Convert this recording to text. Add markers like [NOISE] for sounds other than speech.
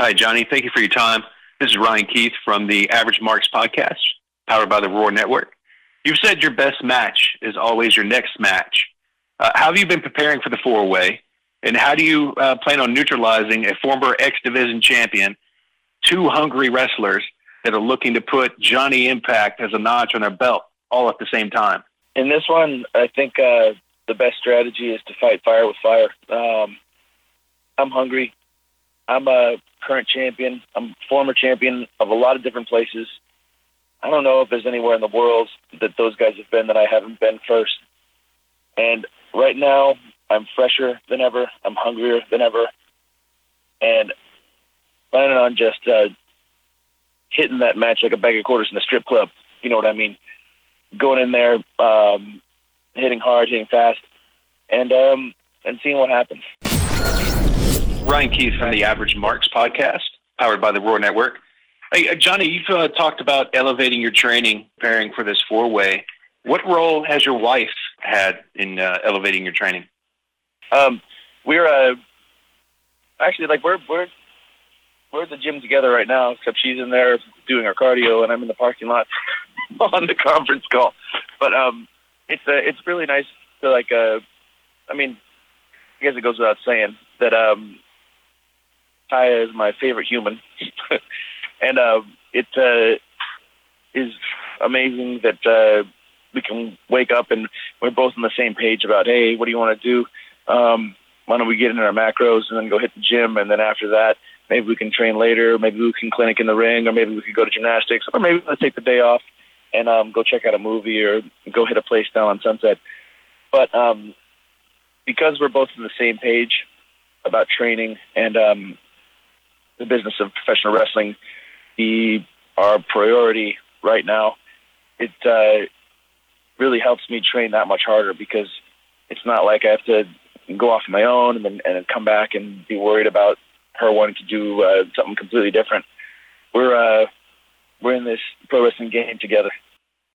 Hi, Johnny. Thank you for your time. This is Ryan Keith from the Average Marks podcast, powered by the Roar Network. You've said your best match is always your next match. Uh, how have you been preparing for the four way? And how do you uh, plan on neutralizing a former X Division champion, two hungry wrestlers that are looking to put Johnny Impact as a notch on their belt all at the same time? In this one, I think uh, the best strategy is to fight fire with fire. Um, I'm hungry. I'm a current champion. I'm former champion of a lot of different places. I don't know if there's anywhere in the world that those guys have been that I haven't been first. And right now, I'm fresher than ever. I'm hungrier than ever. And planning on just uh, hitting that match like a bag of quarters in the strip club. You know what I mean? Going in there, um, hitting hard, hitting fast, and um, and seeing what happens. Ryan Keith from the Average Marks podcast, powered by the Roar Network. Hey, uh, Johnny, you've uh, talked about elevating your training, preparing for this four way. What role has your wife had in uh, elevating your training? Um, we're uh, actually like we're we're we're at the gym together right now. Except she's in there doing her cardio, and I'm in the parking lot [LAUGHS] on the conference call. But um, it's uh, it's really nice to like. Uh, I mean, I guess it goes without saying that um, Taya is my favorite human, [LAUGHS] and uh, it uh, is amazing that uh, we can wake up and we're both on the same page about, hey, what do you want to do? Um, why don't we get in our macros and then go hit the gym, and then after that, maybe we can train later, maybe we can clinic in the ring, or maybe we could go to gymnastics, or maybe let's take the day off and um, go check out a movie or go hit a place down on Sunset. But um, because we're both on the same page about training and um, the business of professional wrestling be our priority right now, it uh, really helps me train that much harder because it's not like I have to go off on my own and then and then come back and be worried about her wanting to do uh, something completely different. We're uh, we're in this pro wrestling game together.